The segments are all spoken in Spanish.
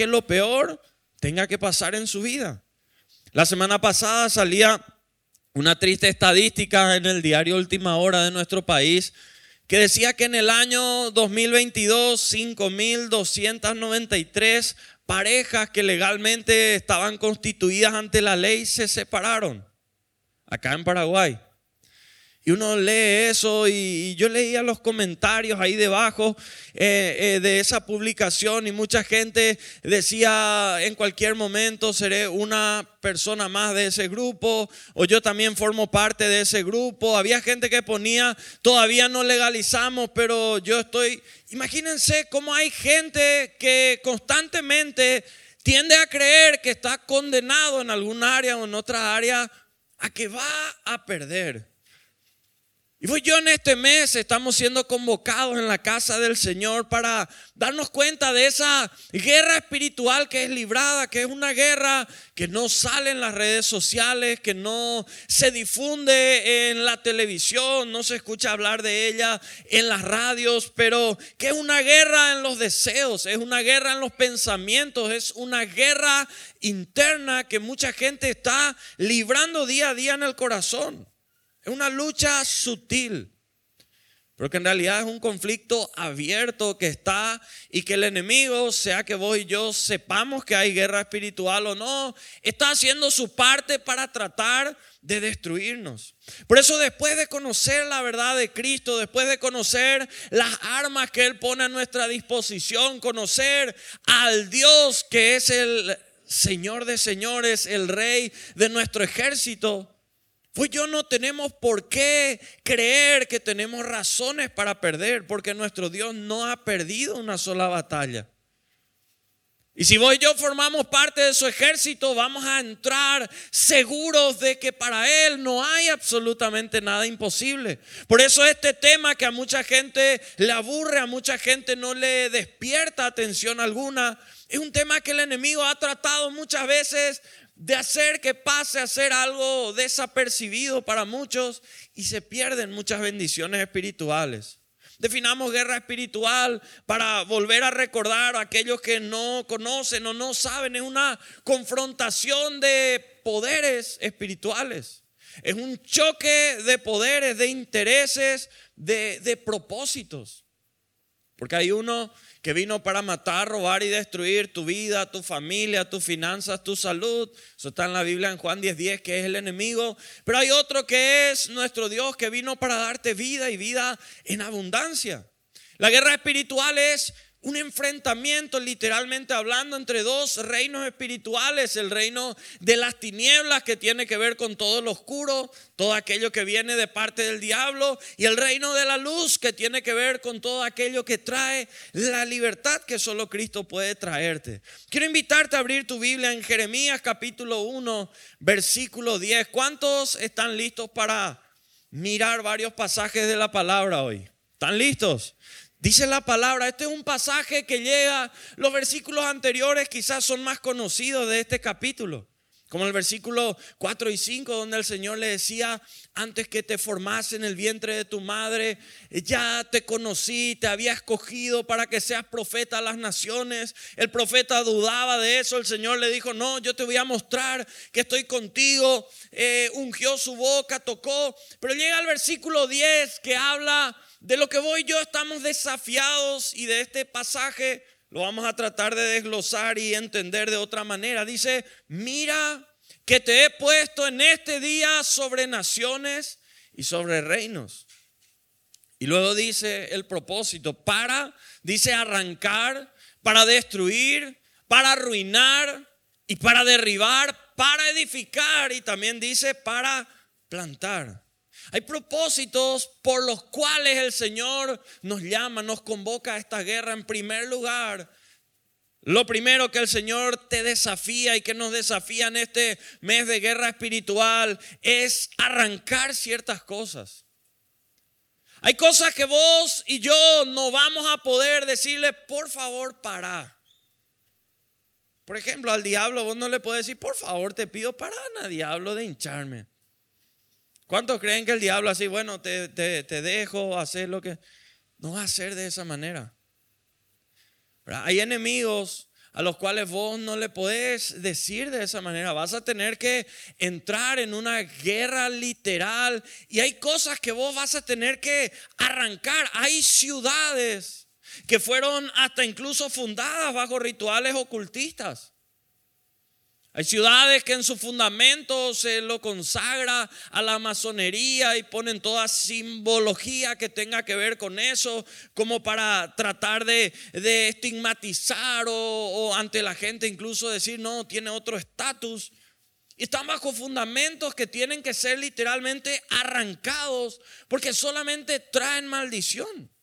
que lo peor tenga que pasar en su vida. La semana pasada salía una triste estadística en el diario Última Hora de nuestro país que decía que en el año 2022 5.293 parejas que legalmente estaban constituidas ante la ley se separaron acá en Paraguay. Y uno lee eso y, yo leía los comentarios ahí debajo eh, eh, de esa publicación y mucha gente decía en cualquier momento seré una persona más de ese grupo o yo también formo parte de ese grupo. Había gente que ponía todavía no legalizamos, pero yo estoy... Imagínense cómo hay gente que constantemente tiende a creer que está condenado en algún área o en otra área a que va a perder. Y fue yo en este mes estamos siendo convocados en la casa del Señor para darnos cuenta de esa guerra espiritual que es librada, que es una guerra que no sale en las redes sociales, que no se difunde en la televisión, no se escucha hablar de ella en las radios, pero que es una guerra en los deseos, es una guerra en los pensamientos, es una guerra interna que mucha gente está librando día a día en el corazón. Es una lucha sutil, pero que en realidad es un conflicto abierto que está y que el enemigo, sea que vos y yo sepamos que hay guerra espiritual o no, está haciendo su parte para tratar de destruirnos. Por eso después de conocer la verdad de Cristo, después de conocer las armas que Él pone a nuestra disposición, conocer al Dios que es el Señor de señores, el Rey de nuestro ejército, pues yo no tenemos por qué creer que tenemos razones para perder, porque nuestro Dios no ha perdido una sola batalla. Y si vos y yo formamos parte de su ejército, vamos a entrar seguros de que para Él no hay absolutamente nada imposible. Por eso este tema que a mucha gente le aburre, a mucha gente no le despierta atención alguna, es un tema que el enemigo ha tratado muchas veces de hacer que pase a ser algo desapercibido para muchos y se pierden muchas bendiciones espirituales. Definamos guerra espiritual para volver a recordar a aquellos que no conocen o no saben. Es una confrontación de poderes espirituales. Es un choque de poderes, de intereses, de, de propósitos. Porque hay uno que vino para matar, robar y destruir tu vida, tu familia, tus finanzas, tu salud. Eso está en la Biblia en Juan 10:10, 10, que es el enemigo. Pero hay otro que es nuestro Dios, que vino para darte vida y vida en abundancia. La guerra espiritual es un enfrentamiento literalmente hablando entre dos reinos espirituales, el reino de las tinieblas que tiene que ver con todo lo oscuro, todo aquello que viene de parte del diablo, y el reino de la luz que tiene que ver con todo aquello que trae la libertad que solo Cristo puede traerte. Quiero invitarte a abrir tu Biblia en Jeremías capítulo 1, versículo 10. ¿Cuántos están listos para mirar varios pasajes de la palabra hoy? ¿Están listos? Dice la palabra, este es un pasaje que llega, los versículos anteriores quizás son más conocidos de este capítulo, como el versículo 4 y 5, donde el Señor le decía, antes que te formase en el vientre de tu madre, ya te conocí, te había escogido para que seas profeta a las naciones. El profeta dudaba de eso, el Señor le dijo, no, yo te voy a mostrar que estoy contigo, eh, ungió su boca, tocó, pero llega el versículo 10 que habla de lo que voy yo estamos desafiados y de este pasaje lo vamos a tratar de desglosar y entender de otra manera. Dice, mira que te he puesto en este día sobre naciones y sobre reinos. Y luego dice el propósito, para, dice arrancar, para destruir, para arruinar y para derribar, para edificar y también dice para plantar. Hay propósitos por los cuales el Señor nos llama, nos convoca a esta guerra. En primer lugar, lo primero que el Señor te desafía y que nos desafía en este mes de guerra espiritual es arrancar ciertas cosas. Hay cosas que vos y yo no vamos a poder decirle, por favor, para. Por ejemplo, al diablo vos no le puedes decir, por favor, te pido para, diablo, de hincharme. ¿Cuántos creen que el diablo así, bueno, te, dejo hacer lo que... No va a ser de esa manera. Hay enemigos, a los cuales vos no le podés decir de esa manera. Vas a tener que entrar en una guerra literal y hay cosas que vos vas a tener que arrancar. Hay ciudades que fueron hasta incluso fundadas bajo rituales ocultistas. Hay ciudades que en su fundamento se lo consagra a la masonería y ponen toda simbología que tenga que ver con eso, como para tratar de, estigmatizar o, o, ante la gente incluso decir, no, tiene otro estatus. Y están bajo fundamentos que tienen que ser literalmente arrancados porque solamente traen maldición.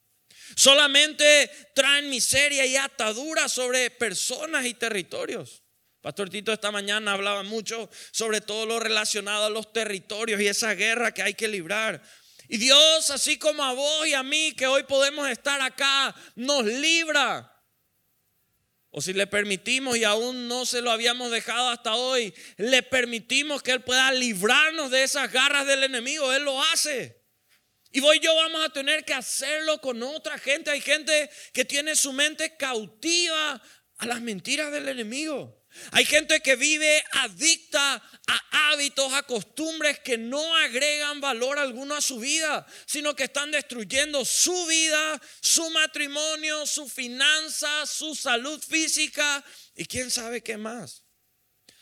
Solamente traen miseria y atadura sobre personas y territorios. Pastor Tito esta mañana hablaba mucho sobre todo lo relacionado a los territorios y esa guerra que hay que librar. Y Dios, así como a vos y a mí, que hoy podemos estar acá, nos libra. O si le permitimos y aún no se lo habíamos dejado hasta hoy, le permitimos que Él pueda librarnos de esas garras del enemigo. Él lo hace. Y vos y yo vamos a tener que hacerlo con otra gente. Hay gente que tiene su mente cautiva a las mentiras del enemigo. Hay gente que vive adicta a hábitos, a costumbres que no agregan valor alguno a su vida, sino que están destruyendo su vida, su matrimonio, su finanza, su salud física y quién sabe qué más.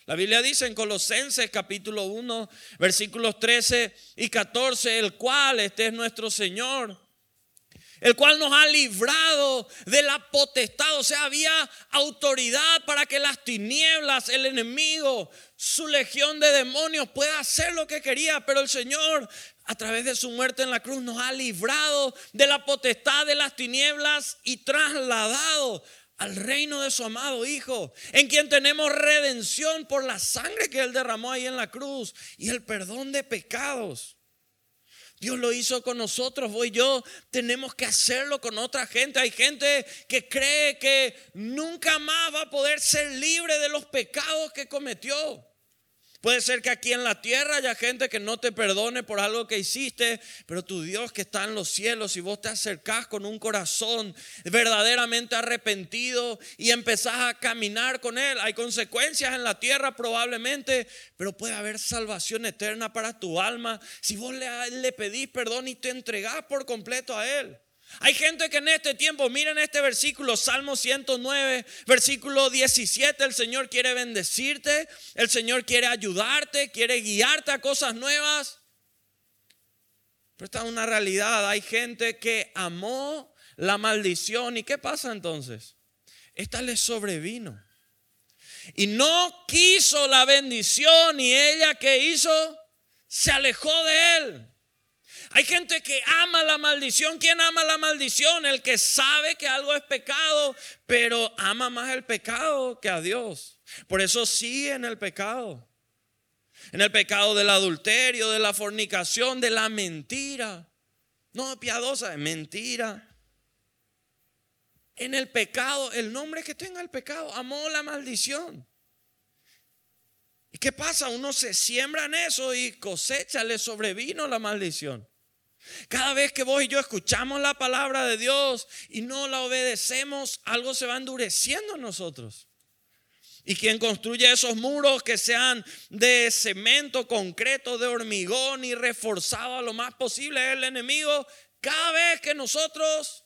La Biblia dice en Colosenses capítulo 1, versículos 13 y 14, el cual este es nuestro Señor el cual nos ha librado de la potestad. O sea, había autoridad para que las tinieblas, el enemigo, su legión de demonios pueda hacer lo que quería. Pero el Señor, a través de su muerte en la cruz, nos ha librado de la potestad de las tinieblas y trasladado al reino de su amado Hijo, en quien tenemos redención por la sangre que Él derramó ahí en la cruz y el perdón de pecados. Dios lo hizo con nosotros, voy yo, tenemos que hacerlo con otra gente. Hay gente que cree que nunca más va a poder ser libre de los pecados que cometió. Puede ser que aquí en la tierra haya gente que no te perdone por algo que hiciste, pero tu Dios que está en los cielos y vos te acercás con un corazón verdaderamente arrepentido y empezás a caminar con Él. Hay consecuencias en la tierra probablemente, pero puede haber salvación eterna para tu alma si vos le, le pedís perdón y te entregás por completo a Él. Hay gente que en este tiempo, miren este versículo, Salmo 109, versículo 17, el Señor quiere bendecirte, el Señor quiere ayudarte, quiere guiarte a cosas nuevas. Pero esta es una realidad, hay gente que amó la maldición y ¿qué pasa entonces? Esta le sobrevino. Y no quiso la bendición y ella que hizo, se alejó de él. Hay gente que ama la maldición. ¿Quién ama la maldición? El que sabe que algo es pecado, pero ama más el pecado que a Dios. Por eso sigue en el pecado. En el pecado del adulterio, de la fornicación, de la mentira. No, piadosa, es mentira. En el pecado, el nombre que tenga el pecado, amó la maldición. ¿Y qué pasa? Uno se siembra en eso y cosecha, le sobrevino la maldición. Cada vez que vos y yo escuchamos la palabra de Dios y no la obedecemos, algo se va endureciendo en nosotros. Y quien construye esos muros que sean de cemento, concreto, de hormigón y reforzado a lo más posible es el enemigo. Cada vez que nosotros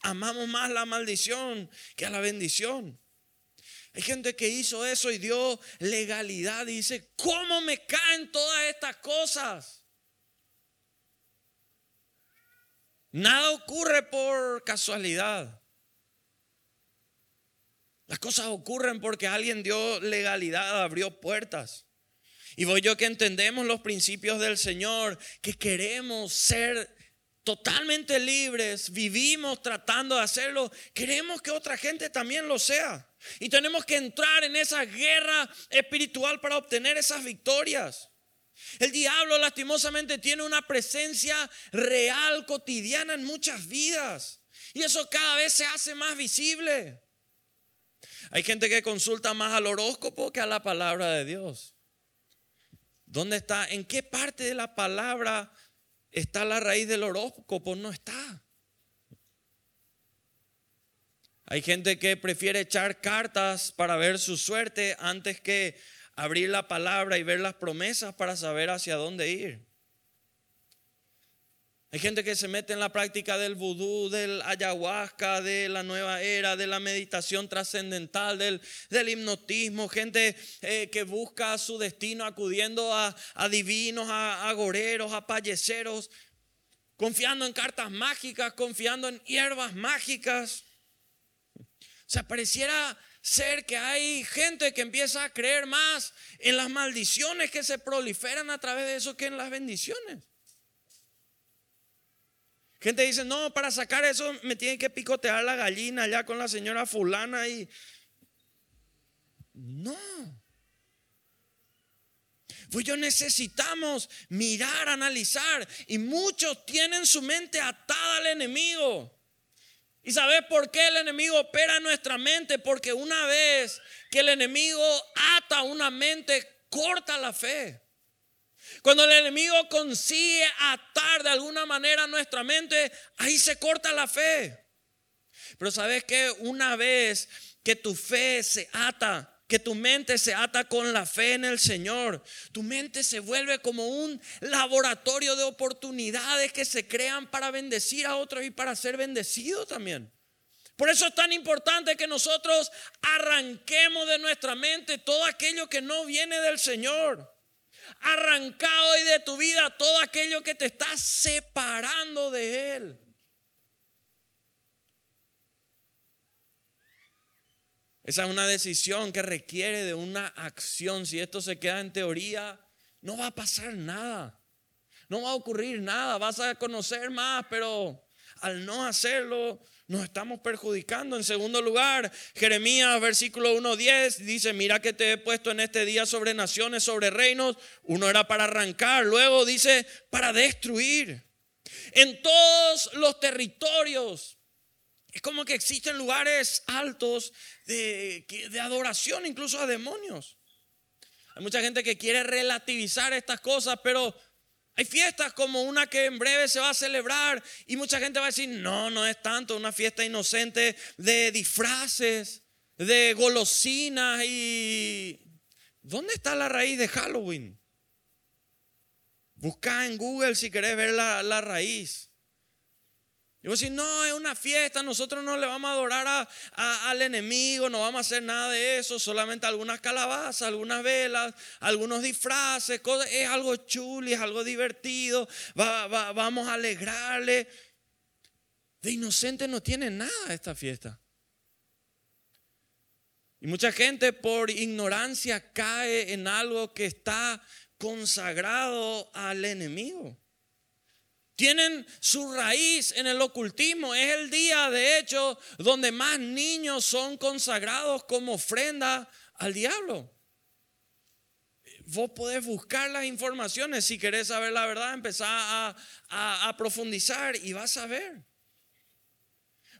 amamos más la maldición que a la bendición. Hay gente que hizo eso y dio legalidad y dice, ¿cómo me caen todas estas cosas? Nada ocurre por casualidad. Las cosas ocurren porque alguien dio legalidad, abrió puertas. Y voy yo que entendemos los principios del Señor, que queremos ser totalmente libres, vivimos tratando de hacerlo, queremos que otra gente también lo sea. Y tenemos que entrar en esa guerra espiritual para obtener esas victorias. El diablo lastimosamente tiene una presencia real, cotidiana en muchas vidas. Y eso cada vez se hace más visible. Hay gente que consulta más al horóscopo que a la palabra de Dios. ¿Dónde está? ¿En qué parte de la palabra está la raíz del horóscopo? No está. Hay gente que prefiere echar cartas para ver su suerte antes que abrir la palabra y ver las promesas para saber hacia dónde ir. Hay gente que se mete en la práctica del vudú, del ayahuasca, de la nueva era, de la meditación trascendental, del, del hipnotismo. Gente eh, que busca su destino acudiendo a, divinos, a agoreros, a payeceros, confiando en cartas mágicas, confiando en hierbas mágicas. O sea, pareciera ser que hay gente que empieza a creer más en las maldiciones que se proliferan a través de eso que en las bendiciones. Gente dice, no, para sacar eso me tiene que picotear la gallina allá con la señora fulana y... No. Pues yo necesitamos mirar, analizar. Y muchos tienen su mente atada al enemigo. ¿Y sabes por qué el enemigo opera en nuestra mente? Porque una vez que el enemigo ata una mente, corta la fe. Cuando el enemigo consigue atar de alguna manera nuestra mente, ahí se corta la fe. Pero sabes que una vez que tu fe se ata, que tu mente se ata con la fe en el Señor, tu mente se vuelve como un laboratorio de oportunidades que se crean para bendecir a otros y para ser bendecido también. Por eso es tan importante que nosotros arranquemos de nuestra mente todo aquello que no viene del Señor arrancado hoy de tu vida todo aquello que te está separando de Él. Esa es una decisión que requiere de una acción. Si esto se queda en teoría, no va a pasar nada. No va a ocurrir nada. Vas a conocer más, pero al no hacerlo, nos estamos perjudicando. En segundo lugar, Jeremías versículo 1.10 dice, mira que te he puesto en este día sobre naciones, sobre reinos. Uno era para arrancar, luego dice, para destruir. En todos los territorios. Es como que existen lugares altos de, adoración incluso a demonios. Hay mucha gente que quiere relativizar estas cosas, pero hay fiestas como una que en breve se va a celebrar y mucha gente va a decir, no, no es tanto, una fiesta inocente de disfraces, de golosinas y... ¿Dónde está la raíz de Halloween? Busca en Google si querés ver la raíz. Y vos decís, no, es una fiesta, nosotros no le vamos a adorar al enemigo, no vamos a hacer nada de eso, solamente algunas calabazas, algunas velas, algunos disfraces, es algo chuli, es algo divertido, vamos a alegrarle. De inocente no tiene nada esta fiesta. Y mucha gente por ignorancia cae en algo que está consagrado al enemigo tienen su raíz en el ocultismo. Es el día, de hecho, donde más niños son consagrados como ofrenda al diablo. Vos podés buscar las informaciones si querés saber la verdad, empezar a, a profundizar y vas a ver.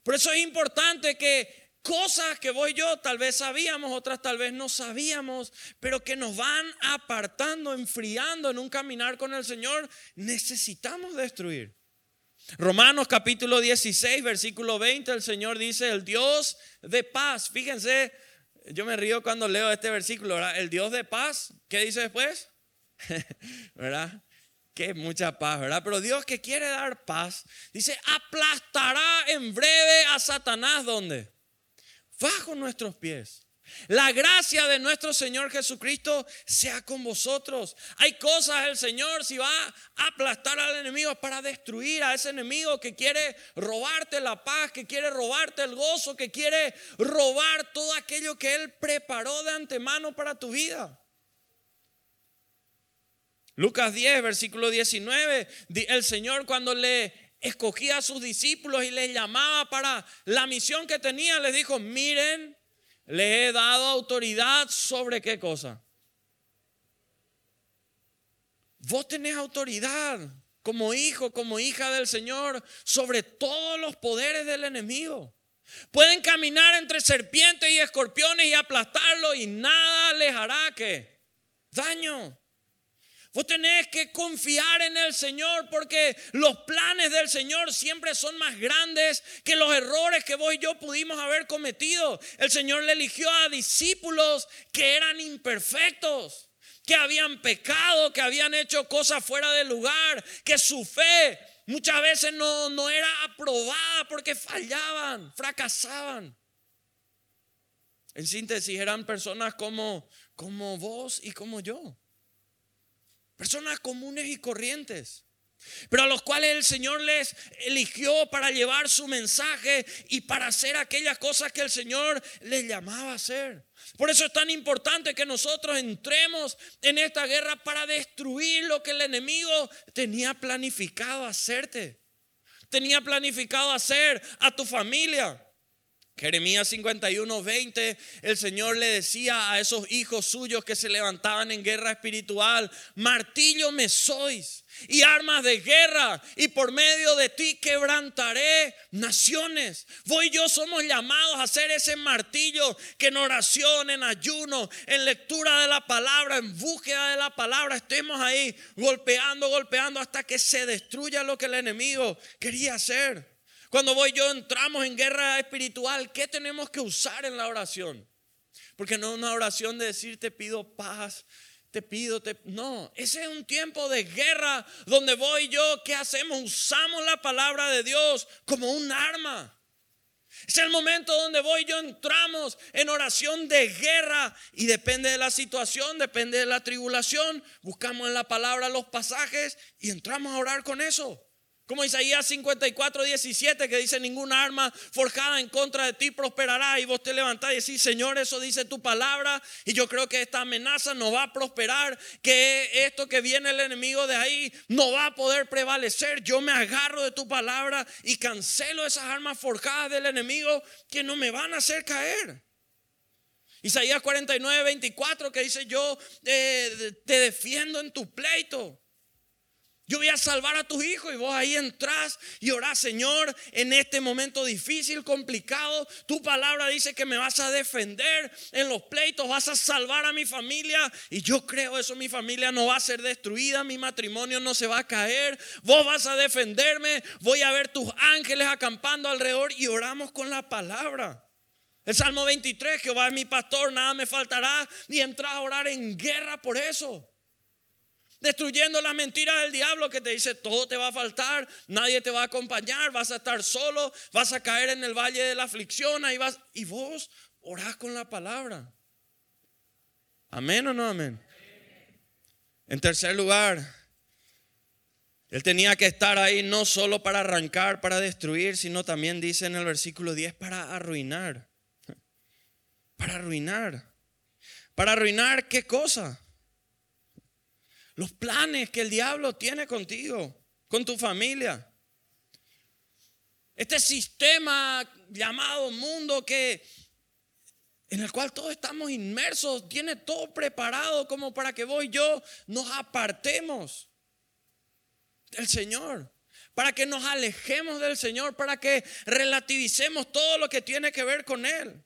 Por eso es importante que cosas que vos y yo tal vez sabíamos, otras tal vez no sabíamos, pero que nos van apartando, enfriando en un caminar con el Señor, necesitamos destruir. Romanos capítulo 16, versículo 20, el Señor dice, el Dios de paz, fíjense, yo me río cuando leo este versículo, ¿verdad? El Dios de paz, ¿qué dice después? ¿Verdad? Que mucha paz, ¿verdad? Pero Dios que quiere dar paz, dice, aplastará en breve a Satanás, ¿dónde? Bajo nuestros pies. La gracia de nuestro Señor Jesucristo sea con vosotros. Hay cosas el Señor si va a aplastar al enemigo para destruir a ese enemigo que quiere robarte la paz, que quiere robarte el gozo, que quiere robar todo aquello que Él preparó de antemano para tu vida. Lucas 10, versículo 19, el Señor cuando le escogía a sus discípulos y les llamaba para la misión que tenía, les dijo, miren, le he dado autoridad sobre qué cosa. Vos tenés autoridad como hijo, como hija del Señor, sobre todos los poderes del enemigo. Pueden caminar entre serpientes y escorpiones y aplastarlo y nada les hará que daño. Vos tenés que confiar en el Señor porque los planes del Señor siempre son más grandes que los errores que vos y yo pudimos haber cometido. El Señor le eligió a discípulos que eran imperfectos, que habían pecado, que habían hecho cosas fuera de lugar, que su fe muchas veces no, no era aprobada porque fallaban, fracasaban. En síntesis, eran personas como, como vos y como yo. Personas comunes y corrientes. Pero a los cuales el Señor les eligió para llevar su mensaje y para hacer aquellas cosas que el Señor les llamaba a hacer. Por eso es tan importante que nosotros entremos en esta guerra para destruir lo que el enemigo tenía planificado hacerte. Tenía planificado hacer a tu familia. Jeremías 51, 20, el Señor le decía a esos hijos suyos que se levantaban en guerra espiritual, martillo me sois y armas de guerra y por medio de ti quebrantaré naciones. Vos y yo somos llamados a hacer ese martillo que en oración, en ayuno, en lectura de la palabra, en búsqueda de la palabra, estemos ahí golpeando, golpeando hasta que se destruya lo que el enemigo quería hacer. Cuando voy yo entramos en guerra espiritual, ¿qué tenemos que usar en la oración? Porque no es una oración de decir te pido paz, te pido, te... no, ese es un tiempo de guerra donde voy yo, ¿qué hacemos? Usamos la palabra de Dios como un arma. Es el momento donde voy yo entramos en oración de guerra y depende de la situación, depende de la tribulación, buscamos en la palabra los pasajes y entramos a orar con eso. Como Isaías 54, 17 que dice, ninguna arma forjada en contra de ti prosperará. Y vos te levantás y decís, Señor, eso dice tu palabra. Y yo creo que esta amenaza no va a prosperar, que esto que viene el enemigo de ahí no va a poder prevalecer. Yo me agarro de tu palabra y cancelo esas armas forjadas del enemigo que no me van a hacer caer. Isaías 49, 24 que dice, yo eh, te defiendo en tu pleito. Yo voy a salvar a tus hijos y vos ahí entras y orás, Señor, en este momento difícil, complicado. Tu palabra dice que me vas a defender en los pleitos, vas a salvar a mi familia. Y yo creo eso, mi familia no va a ser destruida, mi matrimonio no se va a caer. Vos vas a defenderme, voy a ver tus ángeles acampando alrededor y oramos con la palabra. El Salmo 23, Jehová es mi pastor, nada me faltará. Y entras a orar en guerra por eso. Destruyendo las mentiras del diablo que te dice todo te va a faltar, nadie te va a acompañar, vas a estar solo, vas a caer en el valle de la aflicción, ahí vas, y vos orás con la palabra. Amén o no amén. En tercer lugar, él tenía que estar ahí no solo para arrancar, para destruir, sino también dice en el versículo 10, para arruinar. Para arruinar. ¿Para arruinar qué cosa? Los planes que el diablo tiene contigo, con tu familia. Este sistema llamado mundo que en el cual todos estamos inmersos, tiene todo preparado como para que vos y yo nos apartemos del Señor, para que nos alejemos del Señor, para que relativicemos todo lo que tiene que ver con Él.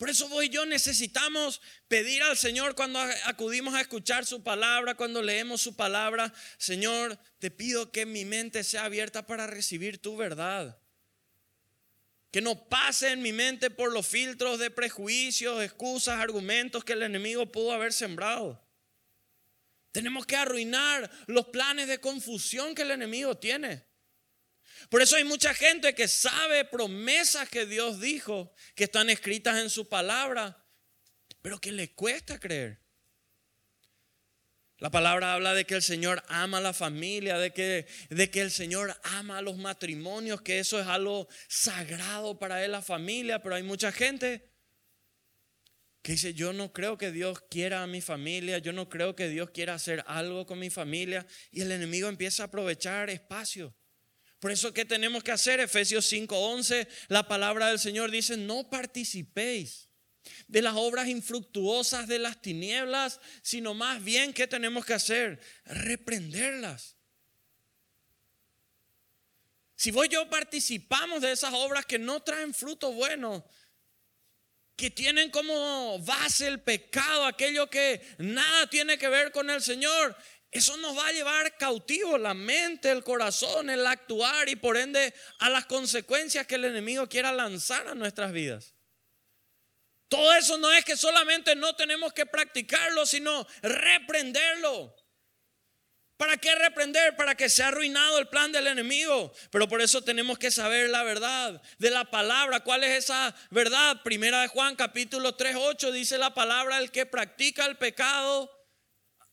Por eso vos y yo necesitamos pedir al Señor cuando acudimos a escuchar su palabra, cuando leemos su palabra, Señor, te pido que mi mente sea abierta para recibir tu verdad. Que no pase en mi mente por los filtros de prejuicios, excusas, argumentos que el enemigo pudo haber sembrado. Tenemos que arruinar los planes de confusión que el enemigo tiene. Por eso hay mucha gente que sabe promesas que Dios dijo, que están escritas en su palabra, pero que le cuesta creer. La palabra habla de que el Señor ama a la familia, de que, de que el Señor ama a los matrimonios, que eso es algo sagrado para él, la familia, pero hay mucha gente que dice, yo no creo que Dios quiera a mi familia, yo no creo que Dios quiera hacer algo con mi familia, y el enemigo empieza a aprovechar espacio. Por eso, ¿qué tenemos que hacer? Efesios 5:11, la palabra del Señor dice, no participéis de las obras infructuosas de las tinieblas, sino más bien, ¿qué tenemos que hacer? Reprenderlas. Si vos y yo participamos de esas obras que no traen fruto bueno, que tienen como base el pecado, aquello que nada tiene que ver con el Señor, eso nos va a llevar cautivo la mente, el corazón, el actuar y por ende a las consecuencias que el enemigo quiera lanzar a nuestras vidas. Todo eso no es que solamente no tenemos que practicarlo, sino reprenderlo. ¿Para qué reprender? Para que sea arruinado el plan del enemigo. Pero por eso tenemos que saber la verdad de la palabra. ¿Cuál es esa verdad? Primera de Juan capítulo 3, 8 dice la palabra, el que practica el pecado,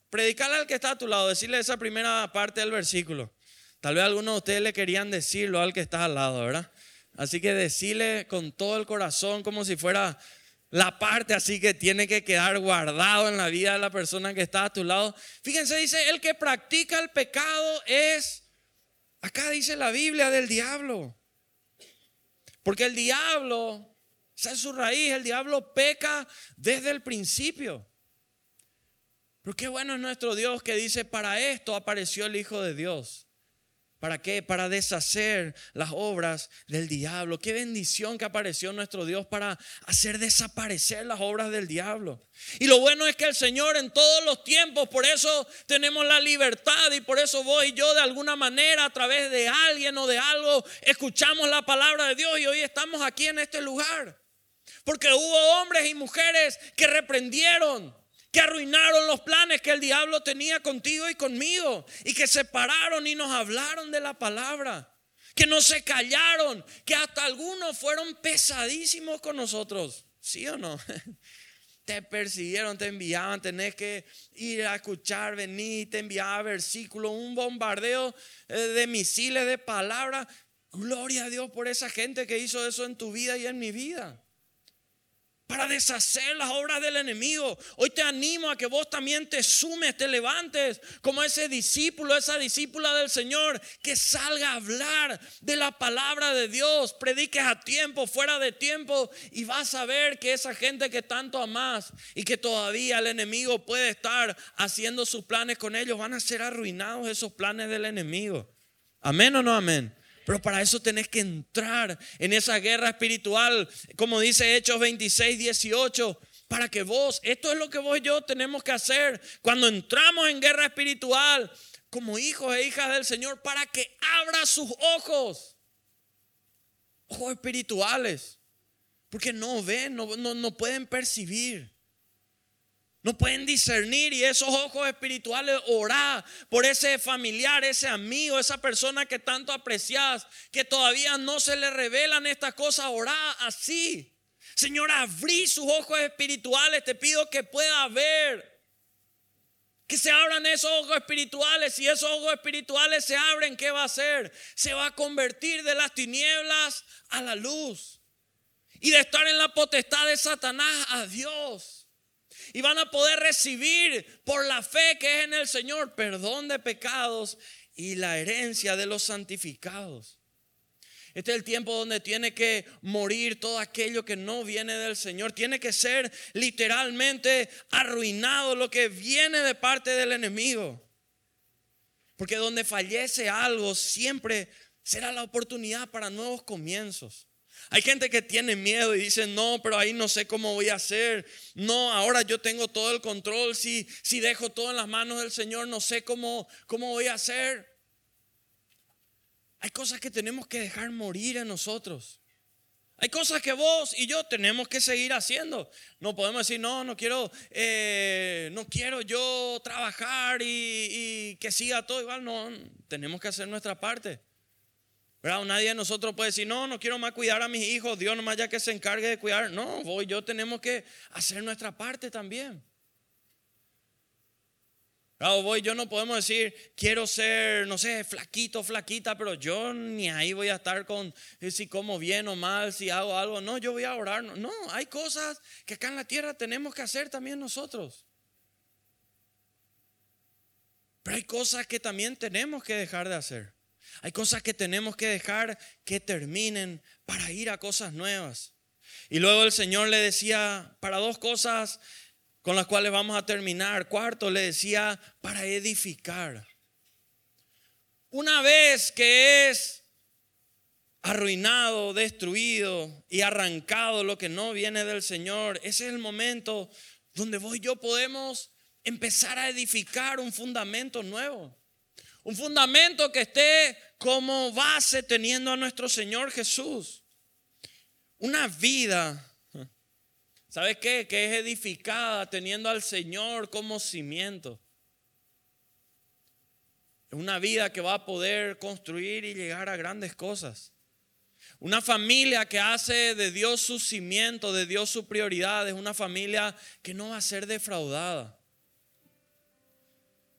predicarle al que está a tu lado, decirle esa primera parte del versículo. Tal vez algunos de ustedes le querían decirlo al que está al lado, ¿verdad? Así que decirle con todo el corazón como si fuera la parte así que tiene que quedar guardado en la vida de la persona que está a tu lado. Fíjense, dice, el que practica el pecado es, acá dice la Biblia del diablo. Porque el diablo, esa es su raíz, el diablo peca desde el principio. Pero qué bueno es nuestro Dios que dice, para esto apareció el Hijo de Dios ¿Para qué? Para deshacer las obras del diablo. Qué bendición que apareció nuestro Dios para hacer desaparecer las obras del diablo. Y lo bueno es que el Señor en todos los tiempos, por eso tenemos la libertad y por eso vos y yo de alguna manera a través de alguien o de algo escuchamos la palabra de Dios y hoy estamos aquí en este lugar. Porque hubo hombres y mujeres que reprendieron que arruinaron los planes que el diablo tenía contigo y conmigo, y que se pararon y nos hablaron de la palabra, que no se callaron, que hasta algunos fueron pesadísimos con nosotros, ¿sí o no? Te persiguieron, te enviaban, tenés que ir a escuchar, venir, te enviaba versículos, un bombardeo eh, de misiles, de palabras. Gloria a Dios por esa gente que hizo eso en tu vida y en mi vida para deshacer las obras del enemigo. Hoy te animo a que vos también te sumes, te levantes como ese discípulo, esa discípula del Señor, que salga a hablar de la palabra de Dios, prediques a tiempo, fuera de tiempo, y vas a ver que esa gente que tanto amas y que todavía el enemigo puede estar haciendo sus planes con ellos, van a ser arruinados esos planes del enemigo. Amén o no amén. Pero para eso tenés que entrar en esa guerra espiritual, como dice Hechos 26, 18 para que vos, esto es lo que vos y yo tenemos que hacer cuando entramos en guerra espiritual como hijos e hijas del Señor, para que abra sus ojos, ojos espirituales, porque no ven, no, no pueden percibir. No pueden discernir y esos ojos espirituales orá por ese familiar, ese amigo, esa persona que tanto aprecias, que todavía no se le revelan estas cosas, orá así. Señor, abrí sus ojos espirituales, te pido que pueda ver. Que se abran esos ojos espirituales. y esos ojos espirituales se abren, ¿qué va a hacer? Se va a convertir de las tinieblas a la luz. Y de estar en la potestad de Satanás a Dios y van a poder recibir por la fe que es en el Señor perdón de pecados y la herencia de los santificados. Este es el tiempo donde tiene que morir todo aquello que no viene del Señor. Tiene que ser literalmente arruinado lo que viene de parte del enemigo. Porque donde fallece algo siempre será la oportunidad para nuevos comienzos. Hay gente que tiene miedo y dice, no, pero ahí no sé cómo voy a hacer. No, ahora yo tengo todo el control. Si, si dejo todo en las manos del Señor, no sé cómo, cómo voy a hacer. Hay cosas que tenemos que dejar morir en nosotros. Hay cosas que vos y yo tenemos que seguir haciendo. No podemos decir, no, no quiero, eh, no quiero yo trabajar y, y que siga todo igual. No, tenemos que hacer nuestra parte. Nadie de nosotros puede decir, no, no quiero más cuidar a mis hijos, Dios nomás ya que se encargue de cuidar. No, vos y yo tenemos que hacer nuestra parte también. Claro, vos y yo no podemos decir, quiero ser, no sé, flaquito, flaquita, pero yo ni ahí voy a estar con eh, si como bien o mal, si hago algo. No, yo voy a orar. No, hay cosas que acá en la tierra tenemos que hacer también nosotros. Pero hay cosas que también tenemos que dejar de hacer. Hay cosas que tenemos que dejar que terminen para ir a cosas nuevas. Y luego el Señor le decía para dos cosas con las cuales vamos a terminar. Cuarto, le decía para edificar. Una vez que es arruinado, destruido y arrancado lo que no viene del Señor, ese es el momento donde vos y yo podemos empezar a edificar un fundamento nuevo. Un fundamento que esté como base teniendo a nuestro Señor Jesús. Una vida, ¿sabes qué? Que es edificada teniendo al Señor como cimiento. Una vida que va a poder construir y llegar a grandes cosas. Una familia que hace de Dios su cimiento, de Dios su prioridad, es una familia que no va a ser defraudada.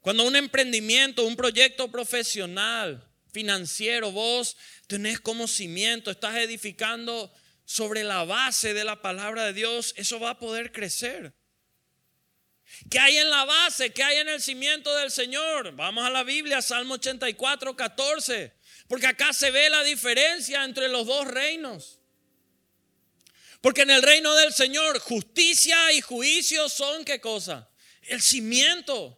Cuando un emprendimiento, un proyecto profesional, financiero, vos tenés como cimiento, estás edificando sobre la base de la palabra de Dios, eso va a poder crecer. ¿Qué hay en la base? ¿Qué hay en el cimiento del Señor? Vamos a la Biblia, Salmo 84, 14. Porque acá se ve la diferencia entre los dos reinos. Porque en el reino del Señor justicia y juicio son qué cosa? El cimiento.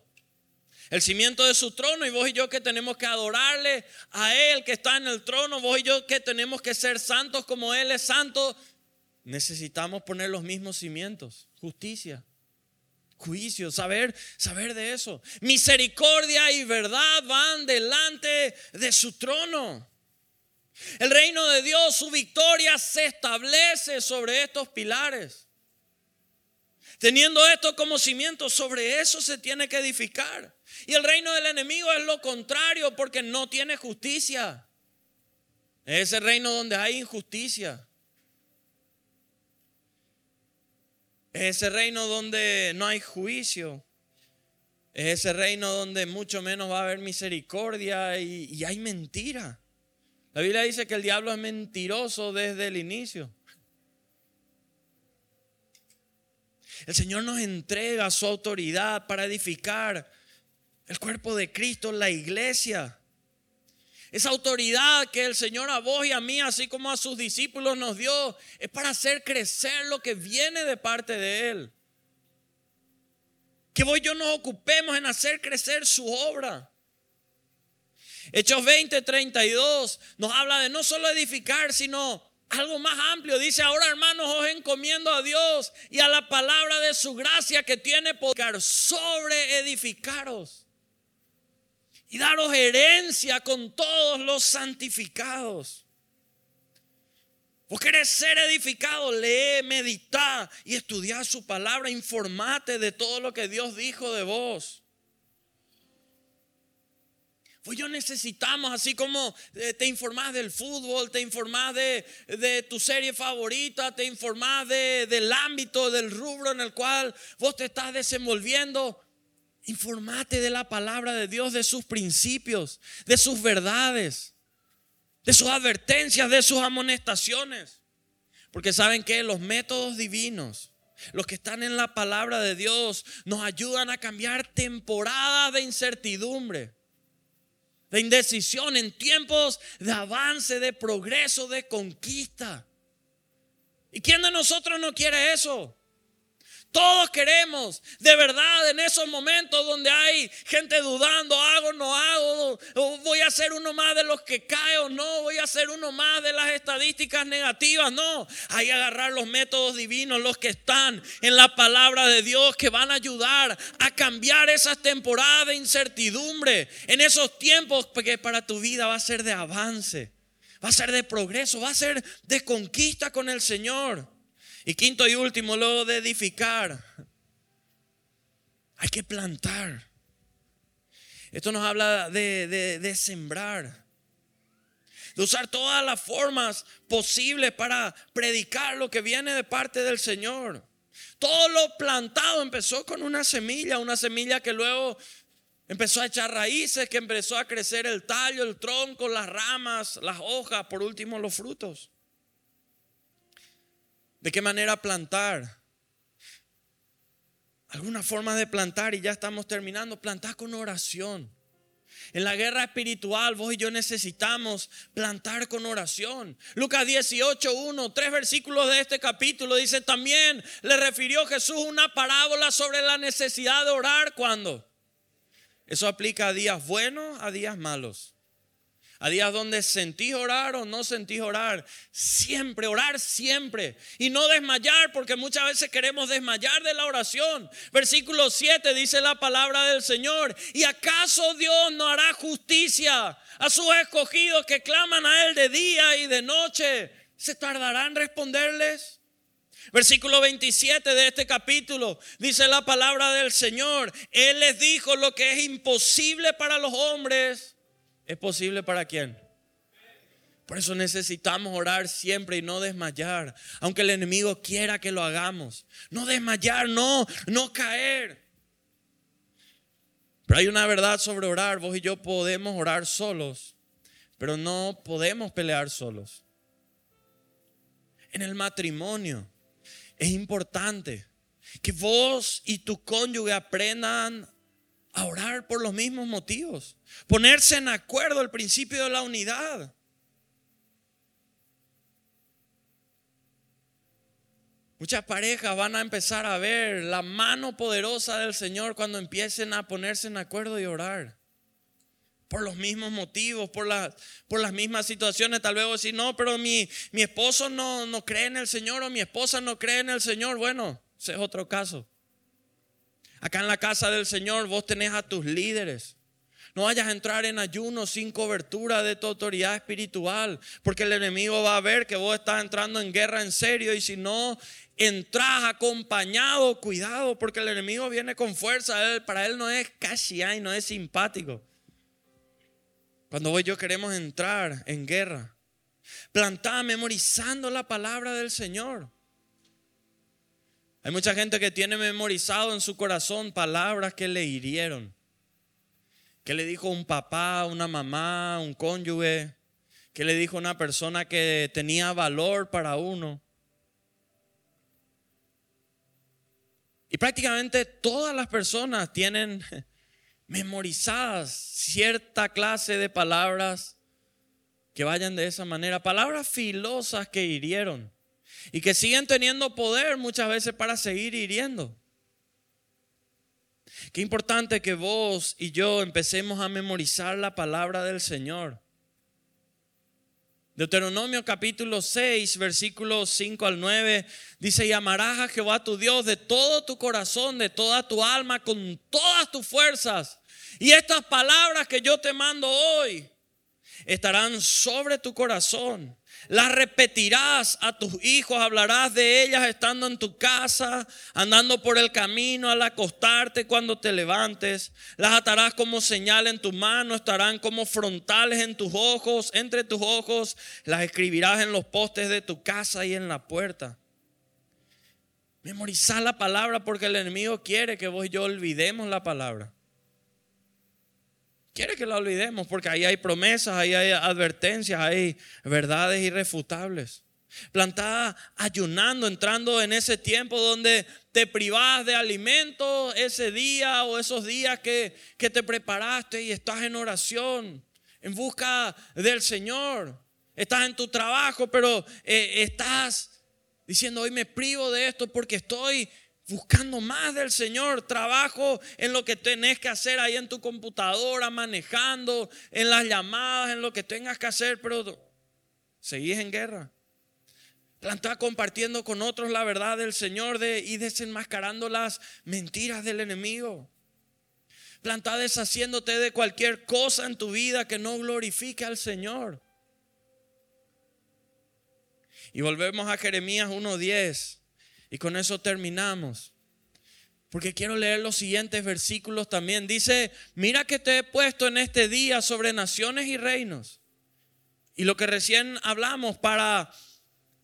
El cimiento de su trono y vos y yo que tenemos que adorarle a Él que está en el trono, vos y yo que tenemos que ser santos como Él es santo, necesitamos poner los mismos cimientos. Justicia, juicio, saber, saber de eso. Misericordia y verdad van delante de su trono. El reino de Dios, su victoria se establece sobre estos pilares. Teniendo esto como cimiento, sobre eso se tiene que edificar. Y el reino del enemigo es lo contrario porque no tiene justicia. Es ese reino donde hay injusticia. Es ese reino donde no hay juicio. Es ese reino donde mucho menos va a haber misericordia y, hay mentira. La Biblia dice que el diablo es mentiroso desde el inicio. El Señor nos entrega su autoridad para edificar el cuerpo de Cristo, la iglesia. Esa autoridad que el Señor a vos y a mí, así como a sus discípulos nos dio, es para hacer crecer lo que viene de parte de Él. Que vos y yo nos ocupemos en hacer crecer su obra. Hechos 20, 32 nos habla de no solo edificar, sino algo más amplio. Dice, ahora hermanos, os encomiendo a Dios y a la palabra de su gracia que tiene poder sobre edificaros y daros herencia con todos los santificados. Vos querés ser edificado, lee, medita y estudia su palabra, informate de todo lo que Dios dijo de vos. Pues yo necesitamos, así como eh, te informás del fútbol, te informás de, tu serie favorita, te informás del ámbito, del rubro en el cual vos te estás desenvolviendo, Informate de la palabra de Dios, de sus principios, de sus verdades, de sus advertencias, de sus amonestaciones. Porque saben que los métodos divinos, los que están en la palabra de Dios, nos ayudan a cambiar temporadas de incertidumbre, de indecisión, en tiempos de avance, de progreso, de conquista. ¿Y quién de nosotros no quiere eso? Todos queremos, de verdad, en esos momentos donde hay gente dudando, hago, o no hago, voy a ser uno más de los que cae o no, voy a ser uno más de las estadísticas negativas, no. Hay que agarrar los métodos divinos, los que están en la palabra de Dios, que van a ayudar a cambiar esas temporadas de incertidumbre, en esos tiempos que para tu vida va a ser de avance, va a ser de progreso, va a ser de conquista con el Señor. Y quinto y último, luego de edificar, hay que plantar. Esto nos habla de, sembrar, de usar todas las formas posibles para predicar lo que viene de parte del Señor. Todo lo plantado empezó con una semilla, una semilla que luego empezó a echar raíces, que empezó a crecer el tallo, el tronco, las ramas, las hojas, por último los frutos. ¿De qué manera plantar? Alguna forma de plantar y ya estamos terminando. Plantar con oración. En la guerra espiritual, vos y yo necesitamos plantar con oración. Lucas 18, 1, tres versículos de este capítulo dice también le refirió Jesús una parábola sobre la necesidad de orar cuando. Eso aplica a días buenos, a días malos a días donde sentís orar o no sentís orar. Siempre, orar siempre. Y no desmayar, porque muchas veces queremos desmayar de la oración. Versículo 7 dice la palabra del Señor. ¿Y acaso Dios no hará justicia a sus escogidos que claman a Él de día y de noche? ¿Se tardarán en responderles? Versículo 27 de este capítulo dice la palabra del Señor. Él les dijo lo que es imposible para los hombres ¿Es posible para quién? Por eso necesitamos orar siempre y no desmayar, aunque el enemigo quiera que lo hagamos. No desmayar, no, no caer. Pero hay una verdad sobre orar. Vos y yo podemos orar solos, pero no podemos pelear solos. En el matrimonio es importante que vos y tu cónyuge aprendan a orar por los mismos motivos. Ponerse en acuerdo el principio de la unidad. Muchas parejas van a empezar a ver la mano poderosa del Señor cuando empiecen a ponerse en acuerdo y orar. Por los mismos motivos, por, por las mismas situaciones. Tal vez decir, no, pero mi, mi esposo no, no cree en el Señor o mi esposa no cree en el Señor. Bueno, ese es otro caso. Acá en la casa del Señor vos tenés a tus líderes. No vayas a entrar en ayuno sin cobertura de tu autoridad espiritual, porque el enemigo va a ver que vos estás entrando en guerra en serio y si no entras acompañado, cuidado, porque el enemigo viene con fuerza. para él no es casi y no es simpático. Cuando vos y yo queremos entrar en guerra, plantada memorizando la palabra del Señor. Hay mucha gente que tiene memorizado en su corazón palabras que le hirieron. Que le dijo un papá, una mamá, un cónyuge. Que le dijo una persona que tenía valor para uno. Y prácticamente todas las personas tienen memorizadas cierta clase de palabras que vayan de esa manera. Palabras filosas que hirieron y que siguen teniendo poder muchas veces para seguir hiriendo. Qué importante que vos y yo empecemos a memorizar la palabra del Señor. Deuteronomio capítulo 6, versículos 5 al 9, dice, y amarás a Jehová tu Dios de todo tu corazón, de toda tu alma, con todas tus fuerzas. Y estas palabras que yo te mando hoy estarán sobre tu corazón las repetirás a tus hijos, hablarás de ellas estando en tu casa, andando por el camino, al acostarte cuando te levantes. Las atarás como señal en tu mano, estarán como frontales en tus ojos, entre tus ojos. Las escribirás en los postes de tu casa y en la puerta. Memorizar la palabra porque el enemigo quiere que vos y yo olvidemos la palabra. Quiere que la olvidemos porque ahí hay promesas, ahí hay advertencias, hay verdades irrefutables. Plantada ayunando, entrando en ese tiempo donde te privas de alimento ese día o esos días que, que te preparaste y estás en oración, en busca del Señor. Estás en tu trabajo, pero eh, estás diciendo, hoy me privo de esto porque estoy buscando más del Señor, trabajo en lo que tenés que hacer ahí en tu computadora, manejando, en las llamadas, en lo que tengas que hacer, pero seguís en guerra. Plantá compartiendo con otros la verdad del Señor de, y desenmascarando las mentiras del enemigo. Plantá deshaciéndote de cualquier cosa en tu vida que no glorifique al Señor. Y volvemos a Jeremías 1.10. Y con eso terminamos. Porque quiero leer los siguientes versículos también. Dice, mira que te he puesto en este día sobre naciones y reinos. Y lo que recién hablamos para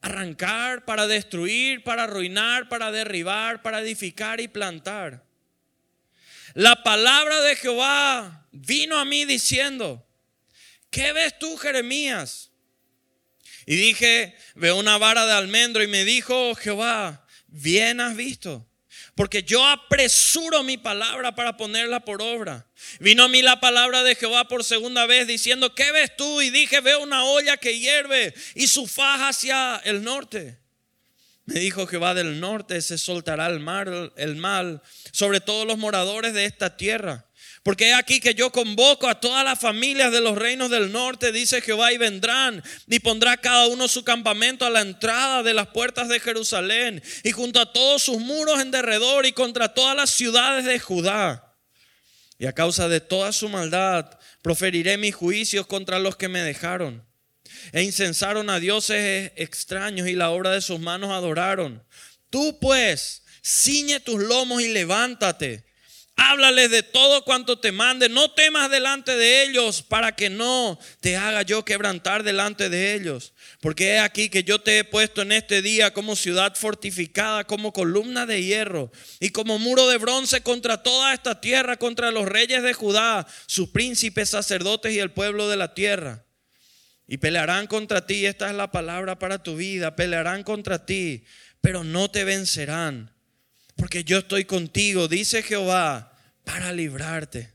arrancar, para destruir, para arruinar, para derribar, para edificar y plantar. La palabra de Jehová vino a mí diciendo, ¿qué ves tú, Jeremías? Y dije, veo una vara de almendro y me dijo Jehová, bien has visto. Porque yo apresuro mi palabra para ponerla por obra. Vino a mí la palabra de Jehová por segunda vez diciendo, ¿qué ves tú? Y dije, veo una olla que hierve y su faja hacia el norte. Me dijo Jehová del norte se soltará el, el mal sobre todos los moradores de esta tierra Porque he aquí que yo convoco a todas las familias de los reinos del norte, dice Jehová, y vendrán, y pondrá cada uno su campamento a la entrada de las puertas de Jerusalén, y junto a todos sus muros en derredor, y contra todas las ciudades de Judá. Y a causa de toda su maldad, proferiré mis juicios contra los que me dejaron. E incensaron a dioses extraños, y la obra de sus manos adoraron. Tú pues, ciñe tus lomos y levántate Háblales de todo cuanto te mande. No temas delante de ellos para que no te haga yo quebrantar delante de ellos. Porque he aquí que yo te he puesto en este día como ciudad fortificada, como columna de hierro y como muro de bronce contra toda esta tierra, contra los reyes de Judá, sus príncipes, sacerdotes y el pueblo de la tierra. Y pelearán contra ti, esta es la palabra para tu vida, pelearán contra ti, pero no te vencerán porque yo estoy contigo, dice Jehová, para librarte.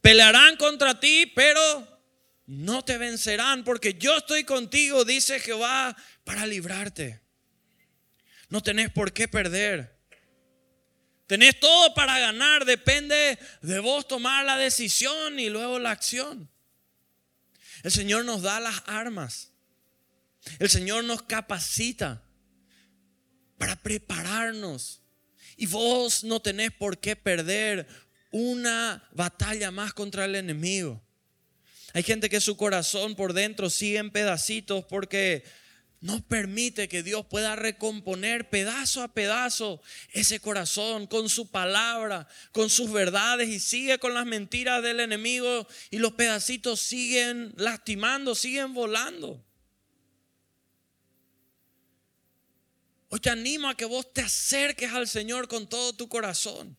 Pelearán contra ti, pero no te vencerán, porque yo estoy contigo, dice Jehová, para librarte. No tenés por qué perder. Tenés todo para ganar, depende de vos tomar la decisión y luego la acción. El Señor nos da las armas. El Señor nos capacita para prepararnos y vos no tenés por qué perder una batalla más contra el enemigo. Hay gente que su corazón por dentro sigue en pedacitos porque no permite que Dios pueda recomponer pedazo a pedazo ese corazón con su palabra, con sus verdades y sigue con las mentiras del enemigo y los pedacitos siguen lastimando, siguen volando. Hoy te animo a que vos te acerques al Señor con todo tu corazón.